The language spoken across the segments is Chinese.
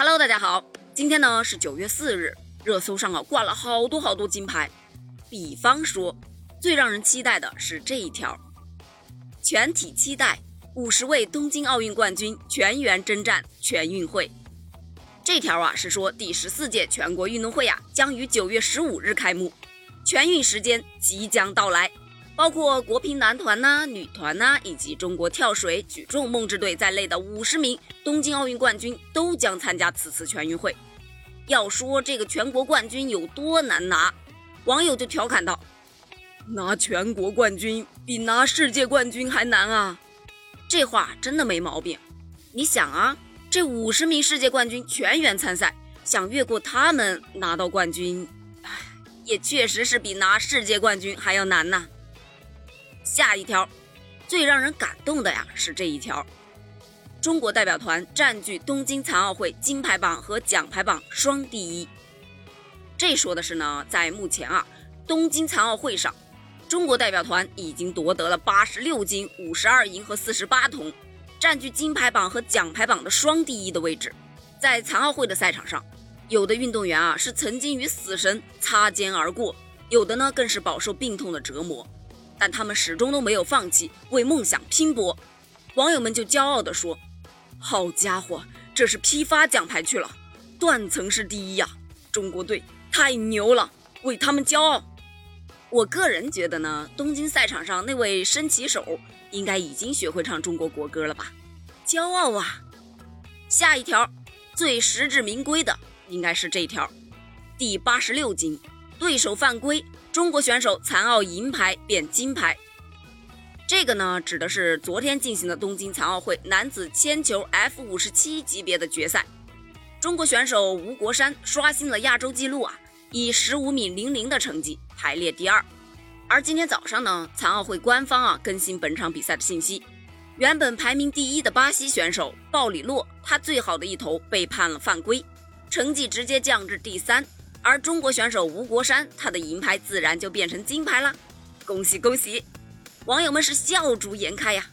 Hello，大家好，今天呢是九月四日，热搜上啊挂了好多好多金牌。比方说，最让人期待的是这一条：全体期待五十位东京奥运冠军全员征战全运会。这条啊是说第十四届全国运动会啊将于九月十五日开幕，全运时间即将到来。包括国乒男团呐、女团呐，以及中国跳水、举重梦之队在内的五十名东京奥运冠军都将参加此次全运会。要说这个全国冠军有多难拿，网友就调侃道：“拿全国冠军比拿世界冠军还难啊！”这话真的没毛病。你想啊，这五十名世界冠军全员参赛，想越过他们拿到冠军，唉，也确实是比拿世界冠军还要难呐。下一条，最让人感动的呀是这一条：中国代表团占据东京残奥会金牌榜和奖牌榜双第一。这说的是呢，在目前啊东京残奥会上，中国代表团已经夺得了八十六金、五十二银和四十八铜，占据金牌榜和奖牌榜的双第一的位置。在残奥会的赛场上，有的运动员啊是曾经与死神擦肩而过，有的呢更是饱受病痛的折磨。但他们始终都没有放弃，为梦想拼搏。网友们就骄傲地说：“好家伙，这是批发奖牌去了，断层是第一呀！中国队太牛了，为他们骄傲。”我个人觉得呢，东京赛场上那位升旗手应该已经学会唱中国国歌了吧？骄傲啊！下一条最实至名归的应该是这条，第八十六金，对手犯规。中国选手残奥银牌变金牌，这个呢指的是昨天进行的东京残奥会男子铅球 F 五十七级别的决赛，中国选手吴国山刷新了亚洲纪录啊，以十五米零零的成绩排列第二。而今天早上呢，残奥会官方啊更新本场比赛的信息，原本排名第一的巴西选手鲍里洛，他最好的一投被判了犯规，成绩直接降至第三。而中国选手吴国山，他的银牌自然就变成金牌了，恭喜恭喜！网友们是笑逐颜开呀，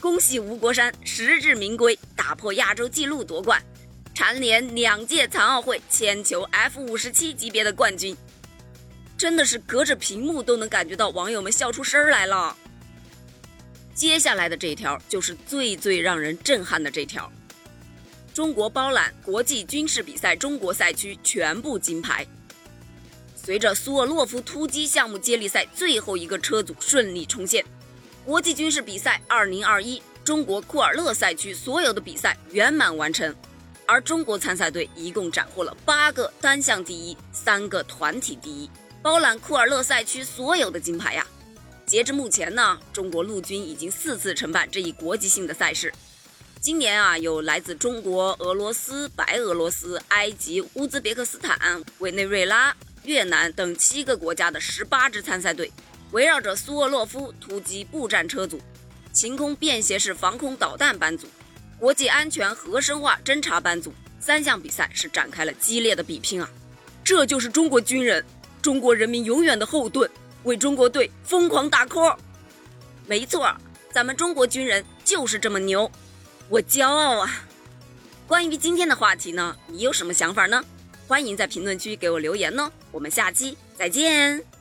恭喜吴国山实至名归，打破亚洲纪录夺冠，蝉联两届残奥会铅球 F 五十七级别的冠军，真的是隔着屏幕都能感觉到网友们笑出声来了。接下来的这条就是最最让人震撼的这条。中国包揽国际军事比赛中国赛区全部金牌。随着苏沃洛夫突击项目接力赛最后一个车组顺利冲线，国际军事比赛2021中国库尔勒赛区所有的比赛圆满完成，而中国参赛队一共斩获了八个单项第一，三个团体第一，包揽库尔勒赛区所有的金牌呀！截至目前呢，中国陆军已经四次承办这一国际性的赛事。今年啊，有来自中国、俄罗斯、白俄罗斯、埃及、乌兹别克斯坦、委内瑞拉、越南等七个国家的十八支参赛队，围绕着苏沃洛夫突击步战车组、晴空便携式防空导弹班组、国际安全核生化侦察班组三项比赛是展开了激烈的比拼啊！这就是中国军人，中国人民永远的后盾，为中国队疯狂打 call。没错，咱们中国军人就是这么牛。我骄傲啊！关于今天的话题呢，你有什么想法呢？欢迎在评论区给我留言呢。我们下期再见。